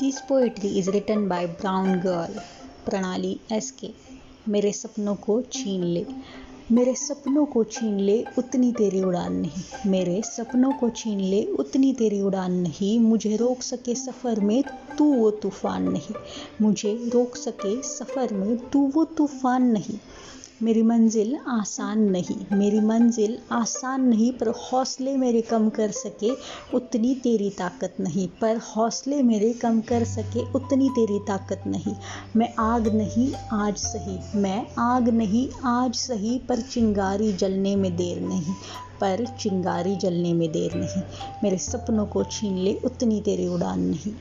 This poetry is written by brown girl Pranali S के मेरे सपनों को छीन ले। मेरे सपनों को छीन ले, उतनी तेरी उड़ान नहीं। मेरे सपनों को छीन ले, उतनी तेरी उड़ान नहीं। मुझे रोक सके सफ़र में, तू वो तूफ़ान नहीं। मुझे रोक सके सफ़र में, तू वो तूफ़ान नहीं। मेरी मंजिल आसान नहीं, मेरी मंजिल आसान नहीं, पर हौसले मेरे कम कर सके, उतनी तेरी ताकत नहीं। पर हौसले मेरे कम कर सके, उतनी तेरी ताकत नहीं। मैं आग नहीं, आज सही। मैं आग नहीं, आज सही, पर चिंगारी जलने में देर नहीं। पर चिंगारी जलने में देर नहीं। मेरे सपनों को छीन ले, उतनी तेरी उड़ान नहीं।